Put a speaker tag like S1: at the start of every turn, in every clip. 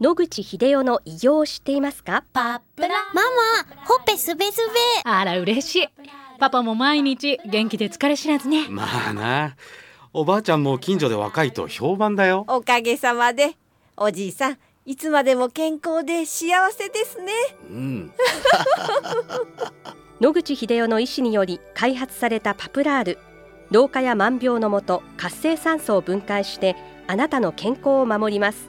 S1: 野口英世の偉業を知っていますか？
S2: パプラ。ママほっぺすべすべ。
S3: あら嬉しい。パパも毎日元気で疲れ知らずね。
S4: まあな。おばあちゃんも近所で若いと評判だよ。
S5: おかげさまで。おじいさんいつまでも健康で幸せですね。
S4: うん。
S1: 野口英世の医師により開発されたパプラール。老化や万病のもと活性酸素を分解してあなたの健康を守ります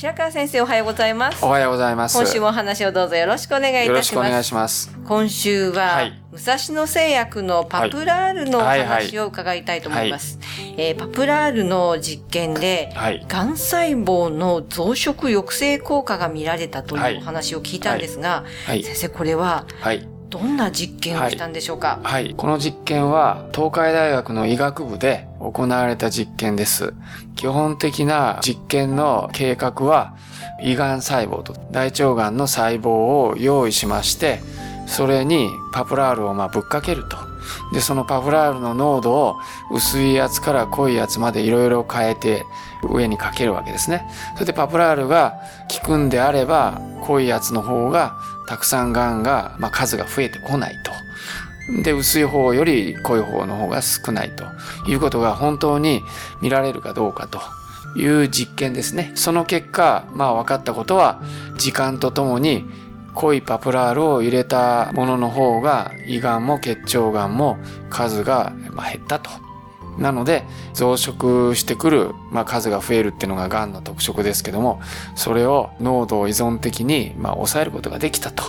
S5: 白川先生おはようございます
S6: おはようございます。
S5: 今週もお話をどうぞよろしくお願いい
S6: よろ
S5: たします
S6: しくお願いします。
S5: 今週は、
S6: はい
S5: 武蔵野製薬のパプラールのお話を伺いたいと思います、えーパプラールの実験で
S6: はい。
S5: がん細胞の増殖抑制効果が見られたと
S6: はいいう
S5: お話を聞いたんですが、
S6: はい。
S5: 先生これは
S6: はい。
S5: どんな実験をしたんでしょうか、
S6: はい。この実験は、東海大学の医学部で行われた実験です。基本的な実験の計画は、胃がん細胞と大腸がんの細胞を用意しまして、それにパプラールをまあぶっかけると。で、そのパプラールの濃度を薄いやつから濃いやつまでいろいろ変えて上にかけるわけですね。それでパプラールが効くんであれば、濃いやつの方がたくさんがんが、まあ、数が増えてこないと。で、薄い方より濃い方の方が少ないということが本当に見られるかどうかという実験ですね。その結果、まあ分かったことは、時間とともに濃いパプラールを入れたものの方が胃がんも結腸がんも数が減ったと。なので増殖してくる、まあ、数が増えるっていうのががんの特色ですけどもそれを濃度を依存的に、まあ、抑えることができたと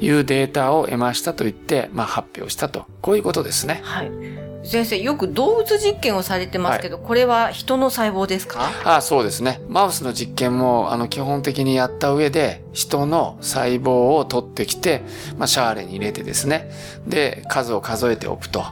S6: いうデータを得ましたと言って、まあ、発表したとこういうことですね。
S5: はい先生よく動物実験をされてますけど、これは人の細胞ですか？
S6: ああそうですね。マウスの実験もあの基本的にやった上で人の細胞を取ってきて、まあ、シャーレに入れてですね。で、数を数えておくと。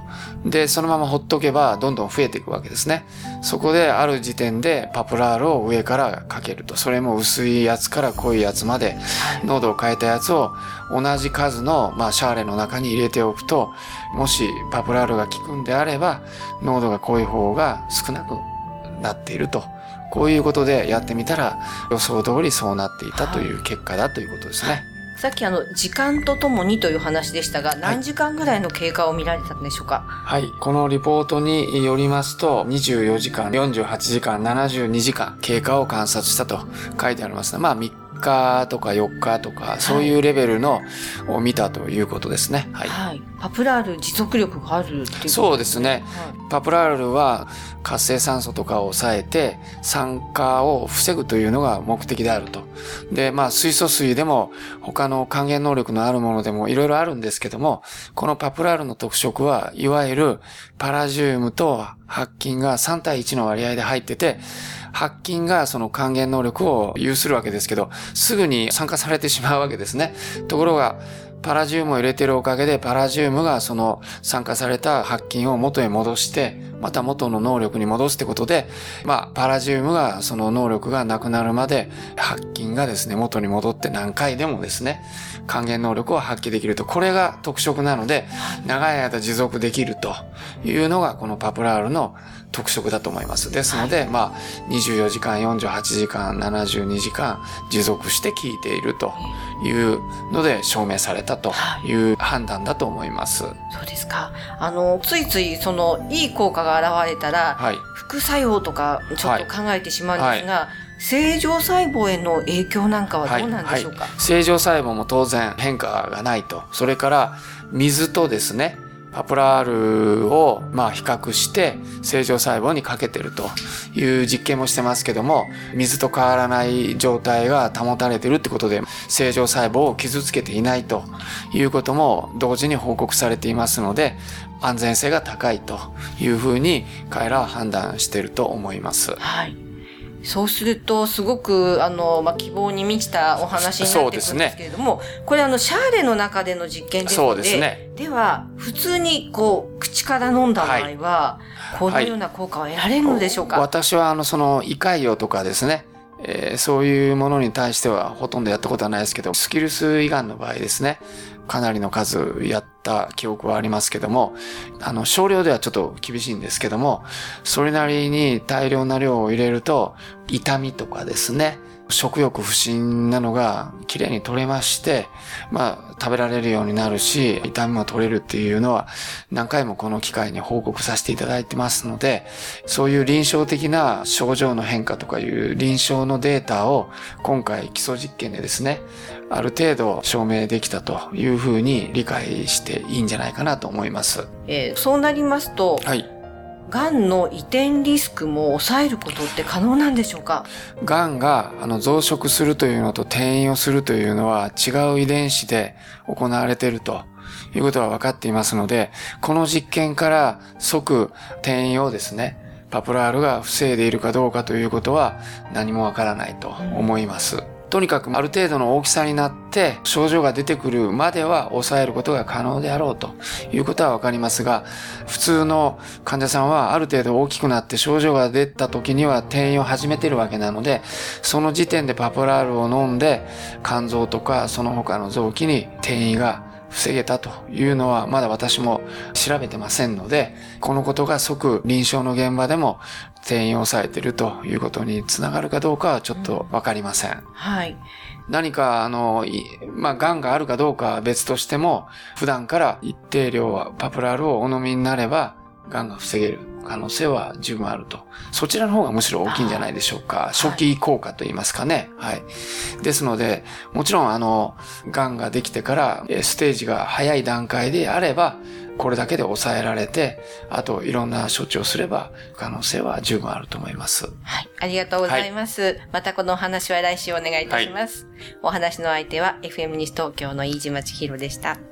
S6: で、そのままほっとけばどんどん増えていくわけですね。そこである時点でパプラールを上からかけると。それも薄いやつから濃いやつまで濃度を変えたやつを同じ数の、まあ、シャーレの中に入れておくと、もしパプラールが効くんであれば、濃度が濃い方が少なくなっていると。こういうことでやってみたら予想通りそうなっていたという結果だということですね。
S5: さっきあの時間とともにという話でしたが、何時間ぐらいの経過を見られたんでしょうか？
S6: はい。このリポートによりますと、24時間、48時間、72時間経過を観察したと書いてありますね。まあ3日とか4日とか、そういうレベルのを見たということですね。はい。
S5: はい、パプラール持続力があるっていうこと
S6: そうですね。
S5: は
S6: パプラールは活性酸素とかを抑えて酸化を防ぐというのが目的であると。で、まあ水素水でも他の還元能力のあるものでもいろいろあるんですけども、このパプラールの特色はいわゆるパラジウムと白金が3対1の割合で入ってて、白金がその還元能力を有するわけですけど、すぐに参加されてしまうわけですね。ところが、パラジウムを入れてるおかげで、パラジウムがその酸化された白金を元へ戻して、また元の能力に戻すってことで、まあ、パラジウムがその能力がなくなるまで、白金がですね、元に戻って何回でもですね、還元能力を発揮できると。これが特色なので、長い間持続できるというのが、このパプラールの特色だと思います。ですので、まあ、24時間、48時間、72時間持続して効いているというので証明されたという判断だと思います。
S5: そうですか。あの、ついついそのいい効果が現れたら、
S6: はい。
S5: 副作用とかちょっと考えてしまうんですが、正常細胞への影響なんかはどうなんでしょうか、
S6: 正常細胞も当然変化がないと。それから水とですね、パプラールをまあ比較して正常細胞にかけてるという実験もしてますけども水と変わらない状態が保たれてるってことで正常細胞を傷つけていないということも同時に報告されていますので安全性が高いというふうに彼らは判断してると思います。
S5: はい。そうすると、すごく、あの、まあ、希望に満ちたお話になってくるんですけれども、これあの、シャーレの中での実験ですので、
S6: そうですね。
S5: では、普通に、こう、口から飲んだ場合は、このような効果は得られるのでしょうか、
S6: 私はあのその胃潰瘍とかですね。えー、そういうものに対してはほとんどやったことはないですけど、スキルス胃がんの場合ですね、かなりの数やった記憶はありますけども、あの、少量ではちょっと厳しいんですけども、それなりに大量な量を入れると、痛みとかですね、食欲不振なのが綺麗に取れまして、まあ、食べられるようになるし、痛みも取れるっていうのは何回もこの機会に報告させていただいてますので、そういう臨床的な症状の変化とかいう臨床のデータを今回基礎実験でですね、ある程度証明できたというふうに理解していいんじゃないかなと思います。
S5: えー、そうなりますと、はい。がんの遺伝リスクも抑えることって可能なんでしょうか？
S6: がんがあの増殖するというのと転移をするというのは違う遺伝子で行われているということは分かっていますので、この実験から即転移をですね、パプラールが防いでいるかどうかということは何もわからないと思います。とにかくある程度の大きさになって症状が出てくるまでは抑えることが可能であろうということはわかりますが、普通の患者さんはある程度大きくなって症状が出た時には転移を始めてるわけなので、その時点でパプラールを飲んで肝臓とかその他の臓器に転移が防げたというのはまだ私も調べてませんので、このことが即臨床の現場でも転移を抑えているということにつながるかどうかはちょっとわかりません。
S5: はい。
S6: 何か、あの、まあ、癌があるかどうかは別としても、普段から一定量はパプラールをお飲みになれば、癌が防げる可能性は十分あると。そちらの方がむしろ大きいんじゃないでしょうか。初期効果と言いますかね。はい。ですので、もちろんあの、癌ができてから、ステージが早い段階であれば、これだけで抑えられて、あといろんな処置をすれば可能性は十分あると思います。
S5: はい。ありがとうございます。はい、またこのお話は来週お願いいたします。はい、お話の相手は FM 西東京の飯島千尋でした。